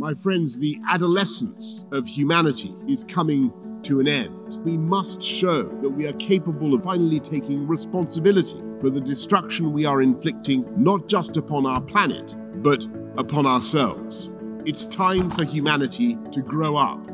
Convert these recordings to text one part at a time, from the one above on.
My friends, the adolescence of humanity is coming to an end. We must show that we are capable of finally taking responsibility for the destruction we are inflicting not just upon our planet, but upon ourselves. It's time for humanity to grow up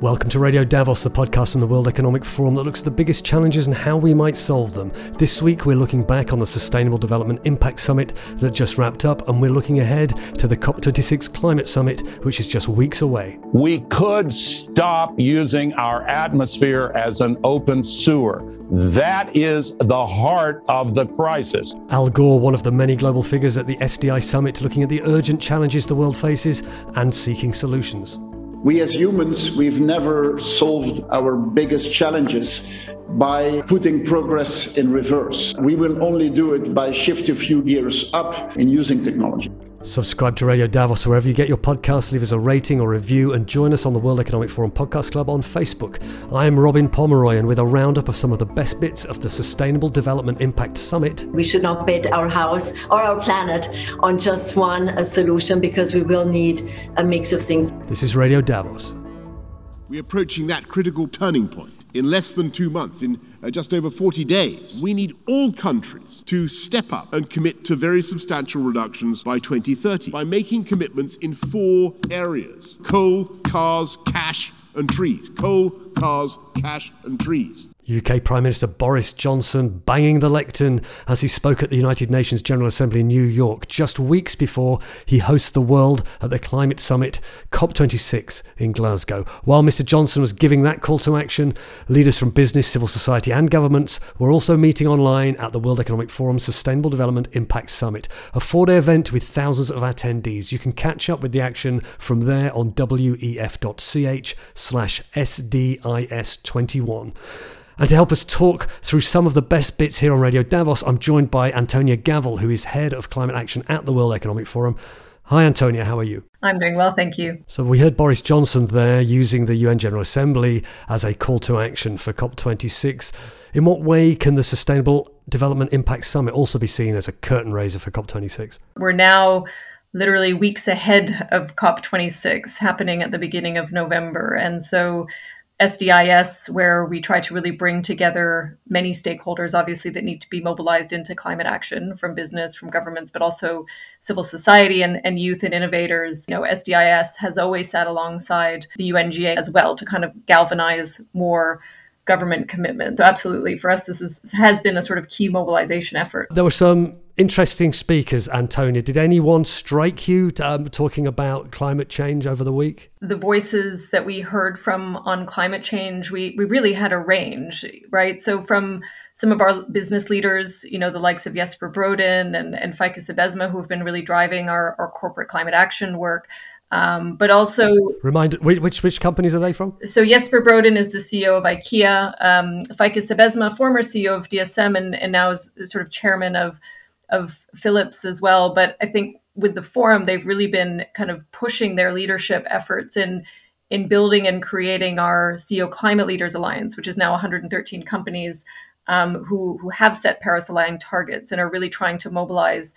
Welcome to Radio Davos, the podcast from the World Economic Forum that looks at the biggest challenges and how we might solve them. This week, we're looking back on the Sustainable Development Impact Summit that just wrapped up, and we're looking ahead to the COP26 Climate Summit, which is just weeks away. We could stop using our atmosphere as an open sewer. That is the heart of the crisis. Al Gore, one of the many global figures at the SDI Summit, looking at the urgent challenges the world faces and seeking solutions. We as humans, we've never solved our biggest challenges by putting progress in reverse. We will only do it by shift a few gears up in using technology. Subscribe to Radio Davos wherever you get your podcasts, leave us a rating or review, and join us on the World Economic Forum Podcast Club on Facebook. I am Robin Pomeroy, and with a roundup of some of the best bits of the Sustainable Development Impact Summit. We should not bet our house or our planet on just one solution because we will need a mix of things. This is Radio Davos. We're approaching that critical turning point in less than two months, in uh, just over 40 days. We need all countries to step up and commit to very substantial reductions by 2030 by making commitments in four areas coal, cars, cash, and trees. Coal, cars, cash, and trees. UK Prime Minister Boris Johnson banging the lectern as he spoke at the United Nations General Assembly in New York just weeks before he hosts the world at the climate summit COP26 in Glasgow. While Mr. Johnson was giving that call to action, leaders from business, civil society, and governments were also meeting online at the World Economic Forum Sustainable Development Impact Summit, a four day event with thousands of attendees. You can catch up with the action from there on wef.ch slash SDIS21. And to help us talk through some of the best bits here on Radio Davos, I'm joined by Antonia Gawel, who is head of climate action at the World Economic Forum. Hi, Antonia, how are you? I'm doing well, thank you. So, we heard Boris Johnson there using the UN General Assembly as a call to action for COP26. In what way can the Sustainable Development Impact Summit also be seen as a curtain raiser for COP26? We're now literally weeks ahead of COP26 happening at the beginning of November. And so SDIS, where we try to really bring together many stakeholders, obviously, that need to be mobilized into climate action from business, from governments, but also civil society and, and youth and innovators. You know, SDIS has always sat alongside the UNGA as well to kind of galvanize more government commitment. So absolutely, for us, this is, has been a sort of key mobilization effort. There were some interesting speakers, Antonia. Did anyone strike you um, talking about climate change over the week? The voices that we heard from on climate change, we, we really had a range, right? So from some of our business leaders, you know, the likes of Jesper Brodin and, and Feike Sijbesma, who have been really driving our, our corporate climate action work. Um, but also remind which which companies are they from? So Jesper Brodin is the CEO of IKEA. Um, Feike Sijbesma, former CEO of DSM, and, and now is sort of chairman of of Philips as well. But I think with the forum, they've really been kind of pushing their leadership efforts in in building and creating our CEO Climate Leaders Alliance, which is now 113 companies um, who who have set Paris aligned targets and are really trying to mobilize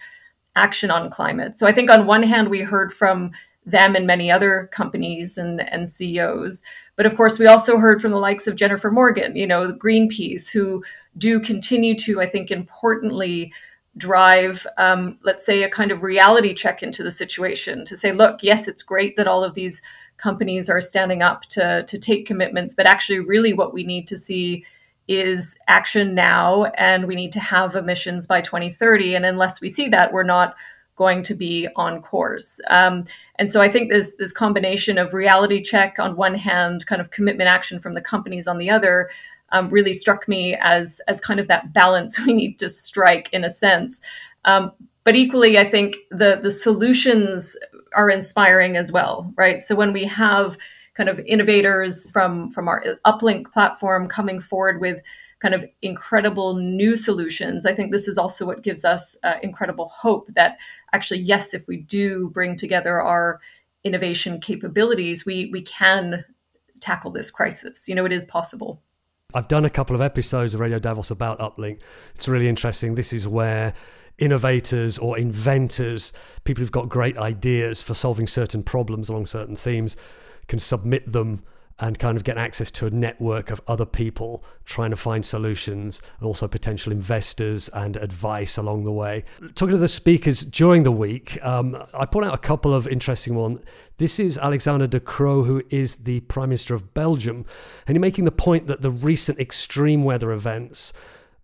action on climate. So I think on one hand, we heard from them and many other companies and, and CEOs. But of course, we also heard from the likes of Jennifer Morgan, you know, Greenpeace, who do continue to, I think, importantly, drive, um, let's say, a kind of reality check into the situation to say, look, yes, it's great that all of these companies are standing up to, to take commitments, but actually, really, what we need to see is action now, and we need to have emissions by 2030. And unless we see that, we're not going to be on course. Um, and so I think this this combination of reality check on one hand, kind of commitment action from the companies on the other, um, really struck me as as kind of that balance we need to strike in a sense. Um, but equally, I think the the solutions are inspiring as well, right? So when we have kind of innovators from from our uplink platform coming forward with kind of incredible new solutions i think this is also what gives us uh, incredible hope that actually yes if we do bring together our innovation capabilities we we can tackle this crisis you know it is possible I've done a couple of episodes of Radio Davos about Uplink. It's really interesting. This is where innovators or inventors, people who've got great ideas for solving certain problems along certain themes, can submit them and kind of get access to a network of other people trying to find solutions and also potential investors and advice along the way. Talking to the speakers during the week, um, I put out a couple of interesting ones. This is Alexander De Croo, who is the Prime Minister of Belgium, and he's making the point that the recent extreme weather events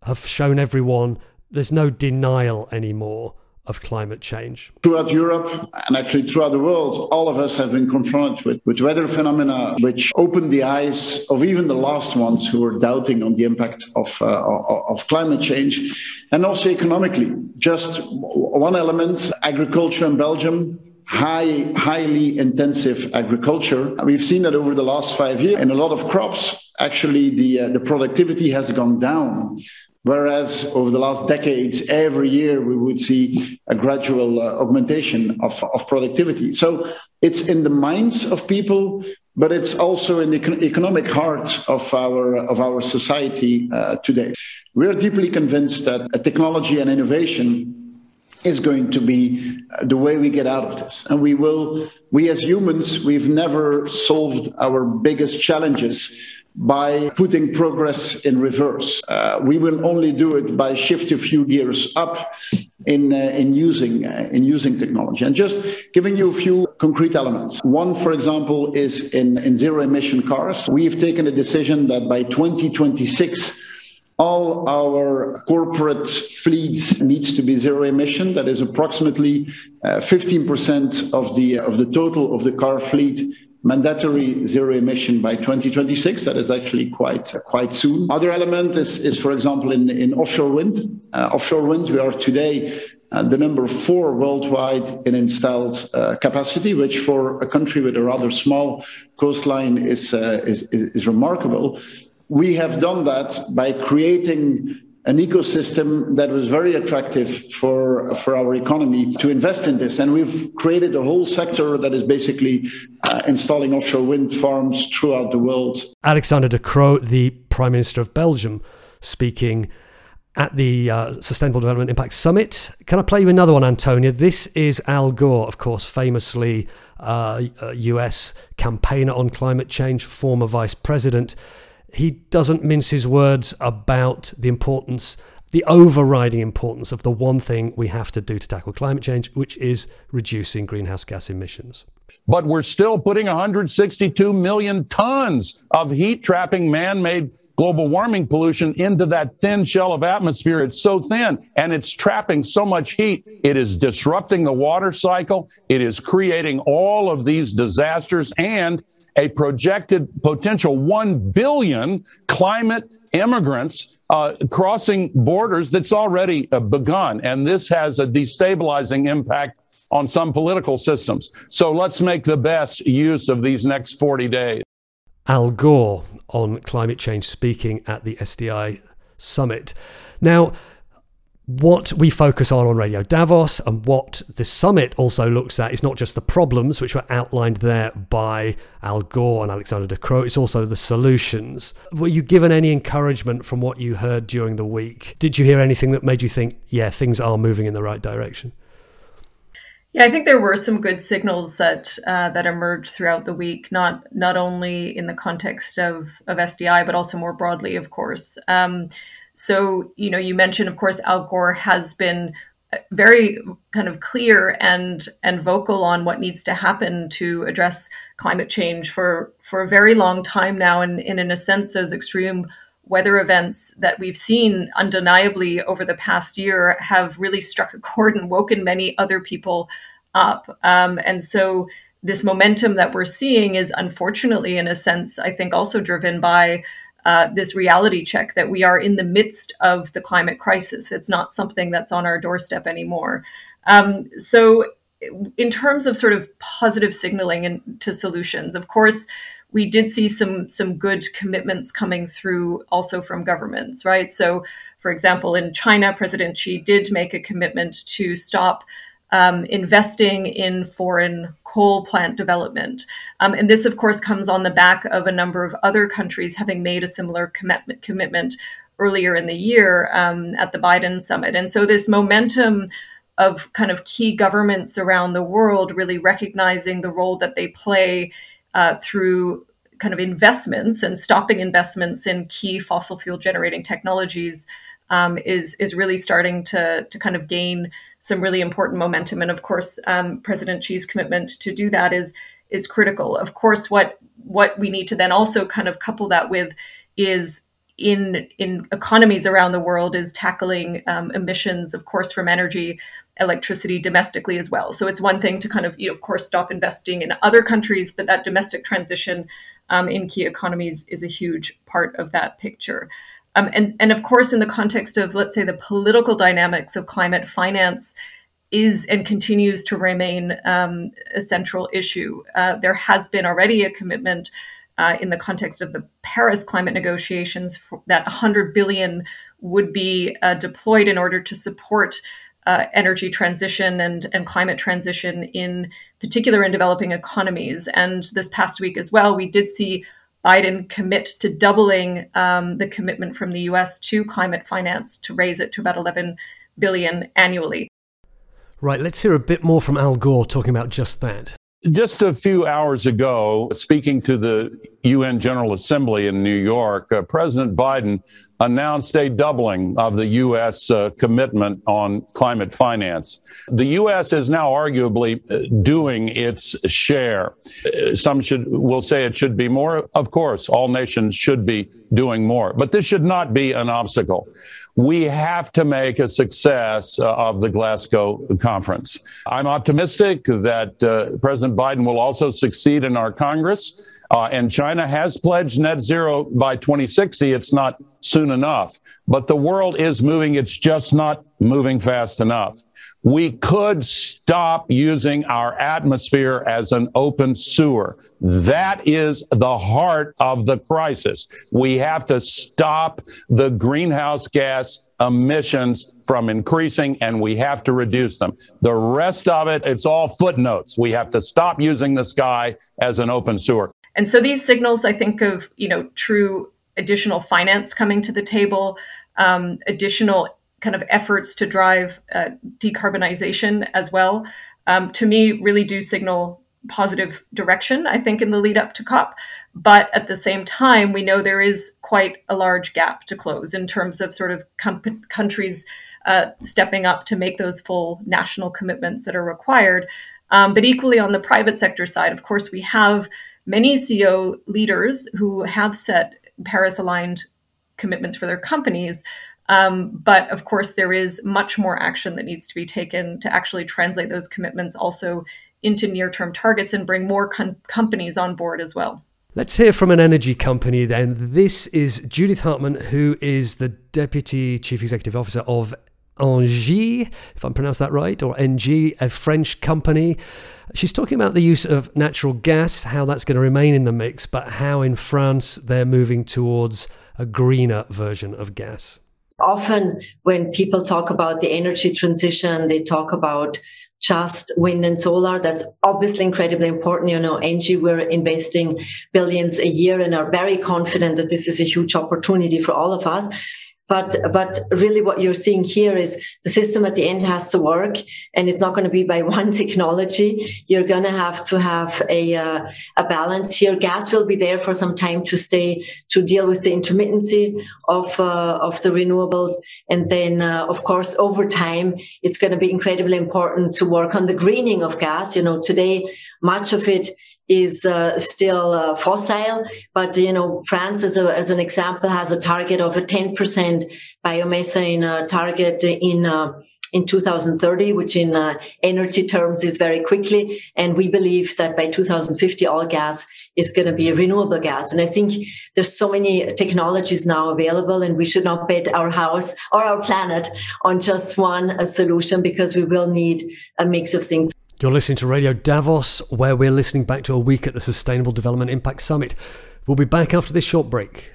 have shown everyone there's no denial anymore of climate change. Throughout Europe and actually throughout the world, all of us have been confronted with, with weather phenomena which opened the eyes of even the last ones who were doubting on the impact of, uh, of climate change and also economically. Just one element agriculture in Belgium. High, highly intensive agriculture. We've seen that over the last five years in a lot of crops. Actually, the uh, the productivity has gone down. Whereas over the last decades, every year we would see a gradual uh, augmentation of, of productivity. So it's in the minds of people, but it's also in the economic heart of our, of our society uh, today. We are deeply convinced that technology and innovation is going to be uh, the way we get out of this. And we will, we as humans, we've never solved our biggest challenges by putting progress in reverse. Uh, we will only do it by shift a few gears up in, uh, in, using, uh, in using technology. And just giving you a few concrete elements. One, for example, is in, in zero emission cars. We've taken a decision that by 2026, all our corporate fleets needs to be zero emission. That is approximately uh, 15% of the, of the total of the car fleet mandatory zero emission by 2026. That is actually quite quite soon. Other element is, is for example, in, in offshore wind. Uh, offshore wind, we are today uh, the number four worldwide in installed uh, capacity, which for a country with a rather small coastline is, uh, is, is remarkable. We have done that by creating an ecosystem that was very attractive for, for our economy to invest in this. And we've created a whole sector that is basically uh, installing offshore wind farms throughout the world. Alexander De Croo, the Prime Minister of Belgium, speaking at the uh, Sustainable Development Impact Summit. Can I play you another one, Antonia? This is Al Gore, of course, famously uh, US campaigner on climate change, former vice president he doesn't mince his words about the importance, the overriding importance of the one thing we have to do to tackle climate change, which is reducing greenhouse gas emissions. But we're still putting 162 million tons of heat trapping man made global warming pollution into that thin shell of atmosphere. It's so thin and it's trapping so much heat. It is disrupting the water cycle. It is creating all of these disasters and a projected potential 1 billion climate immigrants uh, crossing borders that's already uh, begun. And this has a destabilizing impact on some political systems. So let's make the best use of these next 40 days. Al Gore on climate change speaking at the SDI summit. Now, what we focus on on Radio Davos and what the summit also looks at is not just the problems, which were outlined there by Al Gore and Alexander De Croo, it's also the solutions. Were you given any encouragement from what you heard during the week? Did you hear anything that made you think, yeah, things are moving in the right direction? Yeah, I think there were some good signals that uh, that emerged throughout the week, not not only in the context of of SDI, but also more broadly, of course. Um, so, you know, you mentioned, of course, Al Gore has been uh, very kind of clear and and vocal on what needs to happen to address climate change for for a very long time now and, and in a sense those extreme weather events that we've seen undeniably over the past year have really struck a chord and woken many other people up um, and so this momentum that we're seeing is unfortunately in a sense i think also driven by uh, this reality check that we are in the midst of the climate crisis. It's not something that's on our doorstep anymore. Um, so, in terms of sort of positive signaling and to solutions, of course, we did see some some good commitments coming through also from governments, right? So, for example, in China, President Xi did make a commitment to stop um, investing in foreign coal plant development. Um, and this, of course, comes on the back of a number of other countries having made a similar commitment, commitment earlier in the year um, at the Biden summit. And so this momentum of kind of key governments around the world really recognizing the role that they play uh, through kind of investments and stopping investments in key fossil fuel generating technologies um, is is really starting to to kind of gain some really important momentum. And of course, um, President Xi's commitment to do that is is critical. Of course, what what we need to then also kind of couple that with is in in economies around the world is tackling um, emissions, of course, from energy, electricity domestically as well. So it's one thing to kind of, you know, of course, stop investing in other countries, but that domestic transition um, in key economies is a huge part of that picture. Um, and, and of course, in the context of, let's say, the political dynamics of climate finance, is and continues to remain um, a central issue. Uh, there has been already a commitment uh, in the context of the Paris climate negotiations that 100 billion would be uh, deployed in order to support uh, energy transition and, and climate transition in particular in developing economies. And this past week as well, we did see Biden commit to doubling um, the commitment from the U.S. to climate finance to raise it to about 11 billion annually. Right, let's hear a bit more from Al Gore talking about just that. Just a few hours ago, speaking to the UN General Assembly in New York, uh, President Biden announced a doubling of the U.S. Uh, commitment on climate finance. The U.S. is now arguably uh, doing its share. Uh, some should will say it should be more. Of course, all nations should be doing more, but this should not be an obstacle we have to make a success uh, of the Glasgow conference. I'm optimistic that uh, President Biden will also succeed in our Congress. Uh, and China has pledged net zero by 2060. It's not soon enough, but the world is moving. It's just not moving fast enough we could stop using our atmosphere as an open sewer. That is the heart of the crisis. We have to stop the greenhouse gas emissions from increasing and we have to reduce them. The rest of it, it's all footnotes. We have to stop using the sky as an open sewer. And so these signals, I think of, you know, true additional finance coming to the table, um, additional kind of efforts to drive uh, decarbonization as well, um, to me, really do signal positive direction, I think, in the lead up to COP. But at the same time, we know there is quite a large gap to close in terms of sort of com- countries uh, stepping up to make those full national commitments that are required. Um, but equally on the private sector side, of course, we have many CEO leaders who have set Paris aligned commitments for their companies. Um, but of course, there is much more action that needs to be taken to actually translate those commitments also into near term targets and bring more com- companies on board as well. Let's hear from an energy company then. This is Judith Hartmann, who is the Deputy Chief Executive Officer of Engie, if I'm pronounced that right, or NG, a French company. She's talking about the use of natural gas, how that's going to remain in the mix, but how in France they're moving towards a greener version of gas. Often, when people talk about the energy transition, they talk about just wind and solar. That's obviously incredibly important. You know, Engie, we're investing billions a year and are very confident that this is a huge opportunity for all of us. But, but really what you're seeing here is the system at the end has to work and it's not going to be by one technology. You're going to have to have a, uh, a balance here. Gas will be there for some time to stay, to deal with the intermittency of, uh, of the renewables. And then, uh, of course, over time, it's going to be incredibly important to work on the greening of gas. You know, today, much of it is uh, still uh, fossil, but you know France, as, a, as an example, has a target of a 10% biomethane uh, target in uh, in 2030, which in uh, energy terms is very quickly. And we believe that by 2050, all gas is going to be a renewable gas. And I think there's so many technologies now available, and we should not bet our house or our planet on just one solution because we will need a mix of things. You're listening to Radio Davos, where we're listening back to a week at the Sustainable Development Impact Summit. We'll be back after this short break.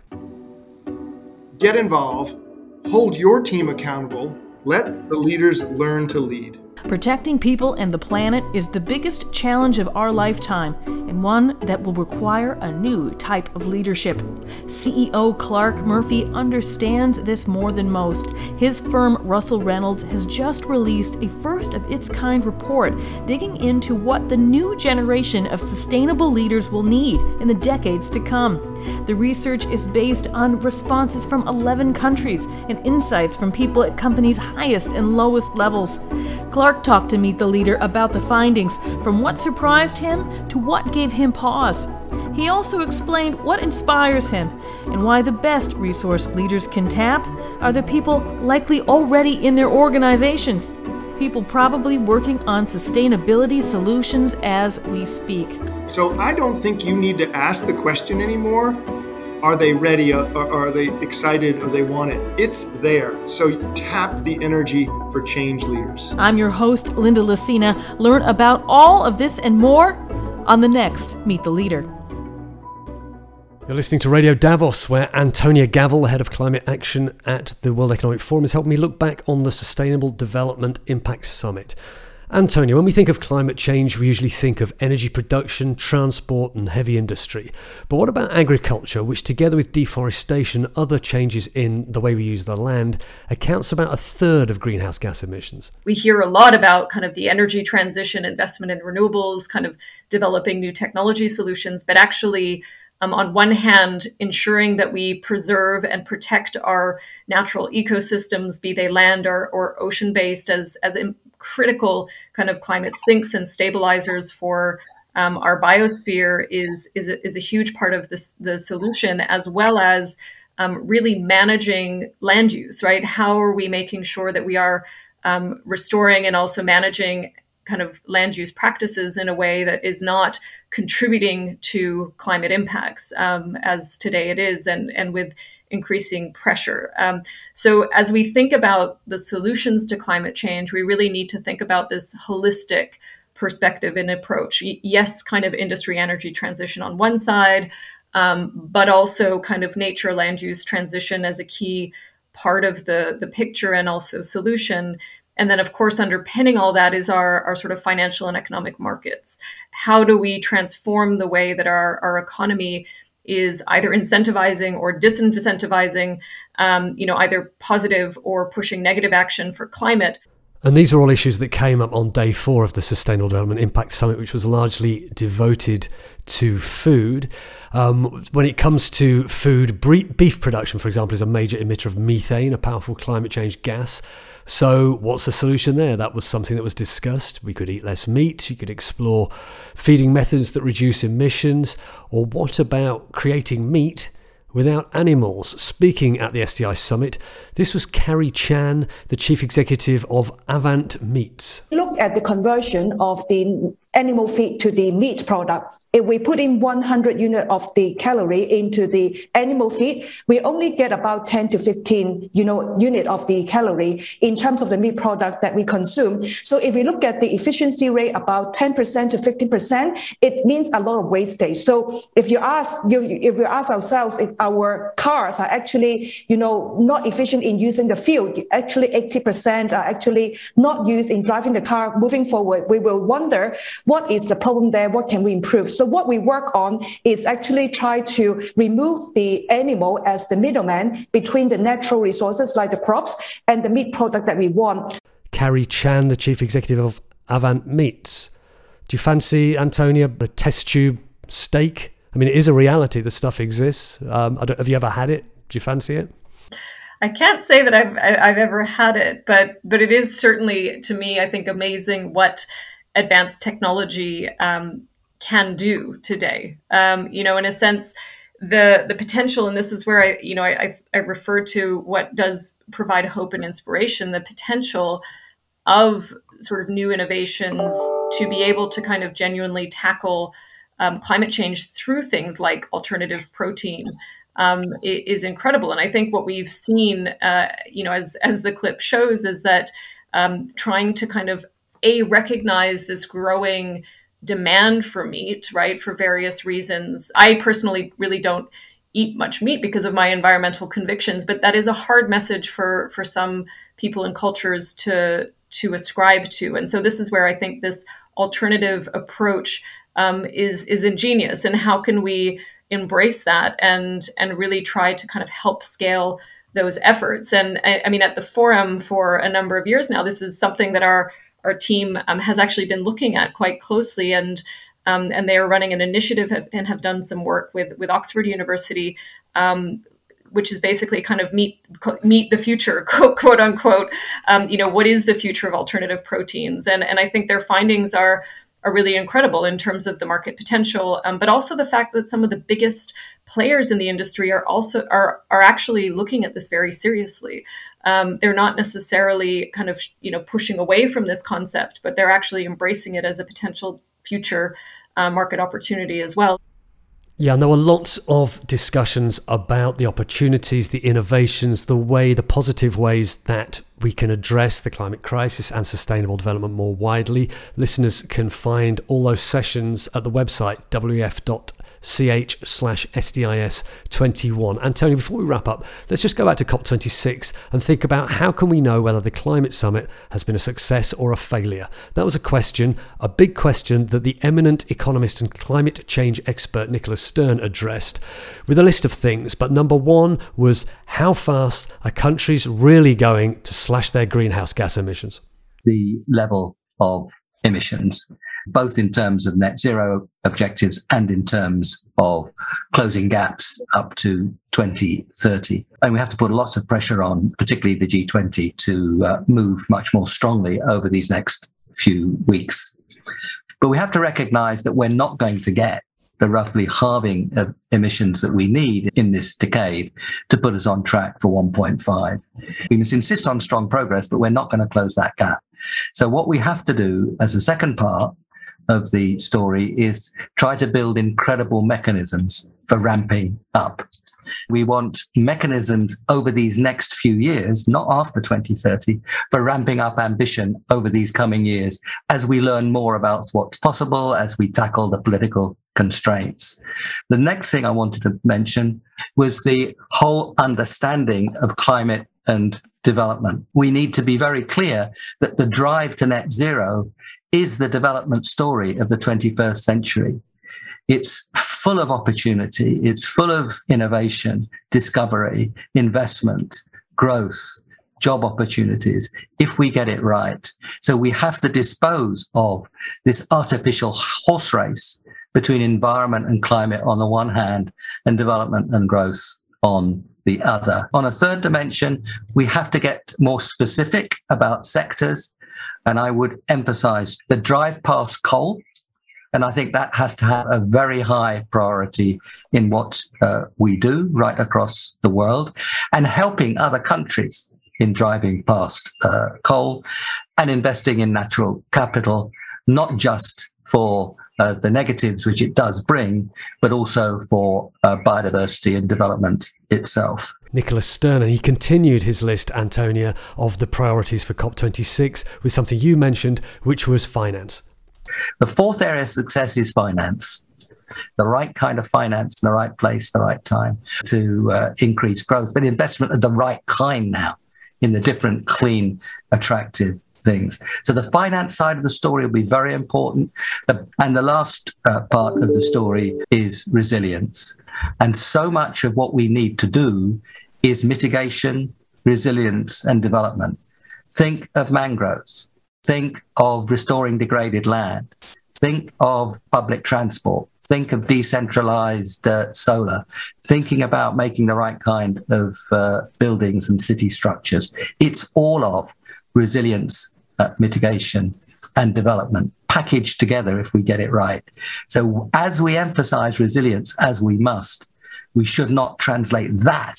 Get involved, hold your team accountable, let the leaders learn to lead. Protecting people and the planet is the biggest challenge of our lifetime, and one that will require a new type of leadership. CEO Clarke Murphy understands this more than most. His firm, Russell Reynolds, has just released a first of its kind report digging into what the new generation of sustainable leaders will need in the decades to come. The research is based on responses from 11 countries and insights from people at companies' highest and lowest levels. Clarke talked to Meet the Leader about the findings, from what surprised him to what gave him pause. He also explained what inspires him and why the best resource leaders can tap are the people likely already in their organizations people probably working on sustainability solutions as we speak. So I don't think you need to ask the question anymore. Are they ready? Uh, are they excited? Or they want it? It's there. So tap the energy for change leaders. I'm your host, Linda Lacina. Learn about all of this and more on the next Meet the Leader. You're listening to Radio Davos, where Antonia Gawel, the head of climate action at the World Economic Forum, has helped me look back on the Sustainable Development Impact Summit. Antonia, when we think of climate change, we usually think of energy production, transport, and heavy industry. But what about agriculture, which, together with deforestation, other changes in the way we use the land, accounts for about a third of greenhouse gas emissions? We hear a lot about kind of the energy transition, investment in renewables, kind of developing new technology solutions, but actually, um, on one hand, ensuring that we preserve and protect our natural ecosystems, be they land or, or ocean based, as, as critical kind of climate sinks and stabilizers for um, our biosphere is, is, a, is a huge part of this, the solution, as well as um, really managing land use, right? How are we making sure that we are um, restoring and also managing kind of land use practices in a way that is not contributing to climate impacts um, as today it is and, and with increasing pressure. Um, so, as we think about the solutions to climate change, we really need to think about this holistic perspective and approach. Yes, kind of industry energy transition on one side, um, but also kind of nature land use transition as a key part of the, the picture and also solution and then, of course, underpinning all that is our, our sort of financial and economic markets. How do we transform the way that our, our economy is either incentivizing or disincentivizing, um, you know, either positive or pushing negative action for climate? And these are all issues that came up on day four of the Sustainable Development Impact Summit, which was largely devoted to food. Um, when it comes to food, beef production, for example, is a major emitter of methane, a powerful climate change gas. So, what's the solution there? That was something that was discussed. We could eat less meat, you could explore feeding methods that reduce emissions, or what about creating meat? Without animals. Speaking at the SDI summit, this was Carrie Chan, the chief executive of Avant Meats. Look at the conversion of the animal feed to the meat product. If we put in 100 unit of the calorie into the animal feed, we only get about 10 to 15, you know, unit of the calorie in terms of the meat product that we consume. So if we look at the efficiency rate about 10% to 15%, it means a lot of wastage. So if you ask, if we ask ourselves if our cars are actually, you know, not efficient in using the fuel, actually 80% are actually not used in driving the car moving forward, we will wonder what is the problem there? What can we improve? So what we work on is actually try to remove the animal as the middleman between the natural resources like the crops and the meat product that we want. Carrie Chan, the chief executive of Avant Meats. Do you fancy, Antonia, a test tube steak? I mean, it is a reality. The stuff exists. Um, have you ever had it? Do you fancy it? I can't say that I've I've ever had it, but but it is certainly to me, I think, amazing what advanced technology um, can do today. Um, you know, in a sense, the the potential, and this is where I, you know, I, I refer to what does provide hope and inspiration, the potential of sort of new innovations to be able to kind of genuinely tackle um, climate change through things like alternative protein um, is incredible. And I think what we've seen, uh, you know, as as the clip shows, is that um, trying to kind of a recognize this growing demand for meat, right, for various reasons. I personally really don't eat much meat because of my environmental convictions, but that is a hard message for for some people and cultures to to ascribe to. And so this is where I think this alternative approach um, is is ingenious. And how can we embrace that and and really try to kind of help scale those efforts? And I, I mean, at the forum for a number of years now, this is something that our our team um, has actually been looking at quite closely and. Um, and they are running an initiative and have done some work with with Oxford University um, which is basically kind of meet meet the future, quote, quote unquote. Um, you know, what is the future of alternative proteins? And and I think their findings are are really incredible in terms of the market potential, um, but also the fact that some of the biggest players in the industry are also are are actually looking at this very seriously. Um, they're not necessarily kind of you know pushing away from this concept, but they're actually embracing it as a potential future uh, market opportunity as well. Yeah, and there were lots of discussions about the opportunities, the innovations, the way, the positive ways that we can address the climate crisis and sustainable development more widely. Listeners can find all those sessions at the website wef.org ch slash SDIS 21. Antonio, before we wrap up, let's just go back to COP26 and think about how can we know whether the climate summit has been a success or a failure. That was a question, a big question that the eminent economist and climate change expert Nicholas Stern addressed with a list of things. But number one was how fast are countries really going to slash their greenhouse gas emissions? The level of emissions both in terms of net zero objectives and in terms of closing gaps up to 2030. And we have to put a lot of pressure on, particularly the G20, to uh, move much more strongly over these next few weeks. But we have to recognize that we're not going to get the roughly halving of emissions that we need in this decade to put us on track for 1.5. We must insist on strong progress, but we're not going to close that gap. So what we have to do as a second part of the story is try to build incredible mechanisms for ramping up. We want mechanisms over these next few years, not after 2030, for ramping up ambition over these coming years as we learn more about what's possible, as we tackle the political constraints. The next thing I wanted to mention was the whole understanding of climate and development. We need to be very clear that the drive to net zero is the development story of the 21st century. It's full of opportunity. It's full of innovation, discovery, investment, growth, job opportunities if we get it right. So we have to dispose of this artificial horse race between environment and climate on the one hand and development and growth on the other. On a third dimension, we have to get more specific about sectors. And I would emphasize the drive past coal. And I think that has to have a very high priority in what uh, we do right across the world and helping other countries in driving past uh, coal and investing in natural capital, not just for uh, the negatives which it does bring, but also for uh, biodiversity and development itself. Nicholas Stern, and he continued his list, Antonia, of the priorities for COP26 with something you mentioned, which was finance. The fourth area of success is finance. The right kind of finance in the right place, the right time to uh, increase growth, but investment of the right kind now in the different, clean, attractive things. So the finance side of the story will be very important. And the last uh, part of the story is resilience. And so much of what we need to do is mitigation, resilience, and development. Think of mangroves. Think of restoring degraded land. Think of public transport. Think of decentralized uh, solar. Thinking about making the right kind of uh, buildings and city structures. It's all of resilience, uh, mitigation, and development packaged together if we get it right. So, as we emphasize resilience, as we must, we should not translate that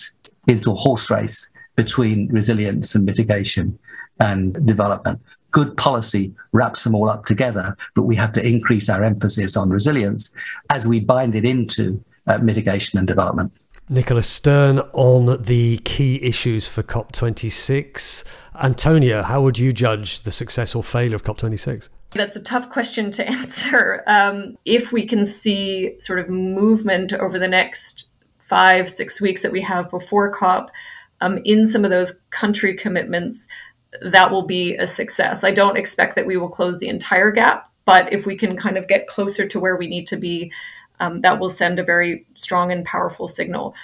into a horse race between resilience and mitigation and development. Good policy wraps them all up together, but we have to increase our emphasis on resilience as we bind it into uh, mitigation and development. Nicholas Stern on the key issues for COP26. Antonia, how would you judge the success or failure of COP26? That's a tough question to answer. Um, if we can see sort of movement over the next five, six weeks that we have before COP um, in some of those country commitments, that will be a success. I don't expect that we will close the entire gap, but if we can kind of get closer to where we need to be, um, that will send a very strong and powerful signal.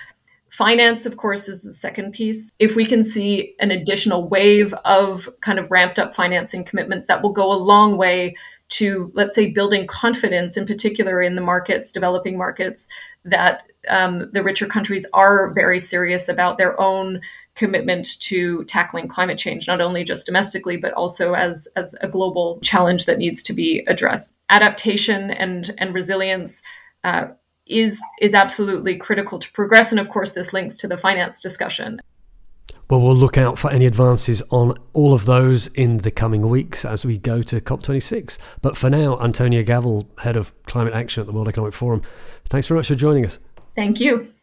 Finance, of course, is the second piece. If we can see an additional wave of kind of ramped up financing commitments, that will go a long way to, let's say, building confidence, in particular in the markets, developing markets, that um, the richer countries are very serious about their own commitment to tackling climate change, not only just domestically, but also as, as a global challenge that needs to be addressed. Adaptation and, and resilience uh, is is absolutely critical to progress. And of course, this links to the finance discussion. Well, we'll look out for any advances on all of those in the coming weeks as we go to COP26. But for now, Antonia Gawel, Head of Climate Action at the World Economic Forum, thanks very much for joining us. Thank you.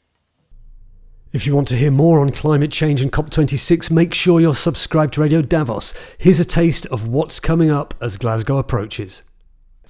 If you want to hear more on climate change and COP26, make sure you're subscribed to Radio Davos. Here's a taste of what's coming up as Glasgow approaches.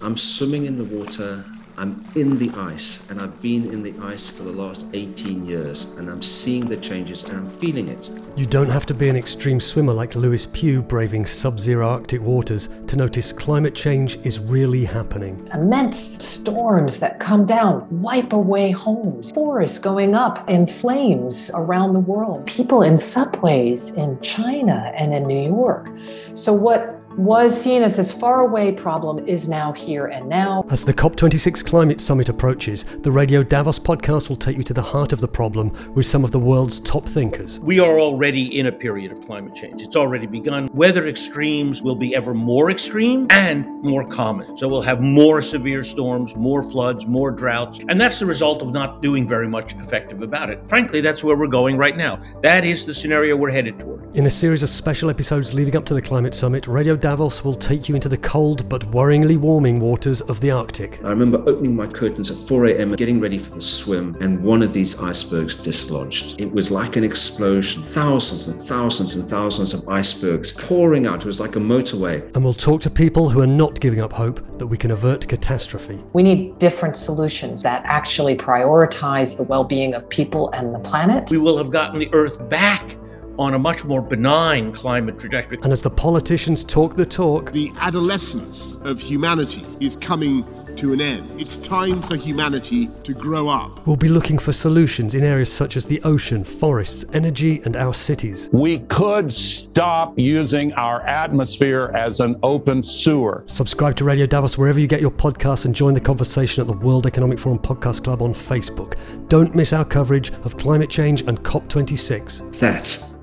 I'm swimming in the water I'm in the ice and I've been in the ice for the last 18 years and I'm seeing the changes and I'm feeling it. You don't have to be an extreme swimmer like Lewis Pugh braving sub zero Arctic waters to notice climate change is really happening. Immense storms that come down wipe away homes, forests going up in flames around the world, people in subways in China and in New York. So, what was seen as this faraway problem is now here and now. As the COP26 climate summit approaches, the Radio Davos podcast will take you to the heart of the problem with some of the world's top thinkers. We are already in a period of climate change. It's already begun. Weather extremes will be ever more extreme and more common. So we'll have more severe storms, more floods, more droughts. And that's the result of not doing very much effective about it. Frankly, that's where we're going right now. That is the scenario we're headed toward. In a series of special episodes leading up to the climate summit, Radio Davos will take you into the cold but worryingly warming waters of the Arctic. I remember opening my curtains at 4 a.m. getting ready for the swim, and one of these icebergs dislodged. It was like an explosion. Thousands and thousands and thousands of icebergs pouring out. It was like a motorway. And we'll talk to people who are not giving up hope that we can avert catastrophe. We need different solutions that actually prioritize the well being of people and the planet. We will have gotten the Earth back on a much more benign climate trajectory. And as the politicians talk the talk, the adolescence of humanity is coming to an end. It's time for humanity to grow up. We'll be looking for solutions in areas such as the ocean, forests, energy, and our cities. We could stop using our atmosphere as an open sewer. Subscribe to Radio Davos wherever you get your podcasts and join the conversation at the World Economic Forum Podcast Club on Facebook. Don't miss our coverage of climate change and COP26. That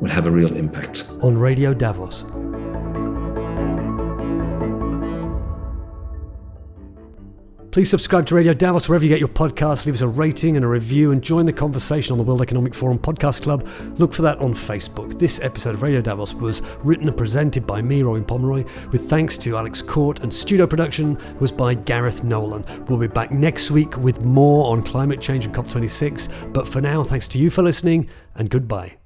will have a real impact. On Radio Davos. Please subscribe to Radio Davos wherever you get your podcasts. Leave us a rating and a review and join the conversation on the World Economic Forum Podcast Club. Look for that on Facebook. This episode of Radio Davos was written and presented by me, Robin Pomeroy, with thanks to Alex Court, and studio production was by Gareth Nolan. We'll be back next week with more on climate change and COP26. But for now, thanks to you for listening and goodbye.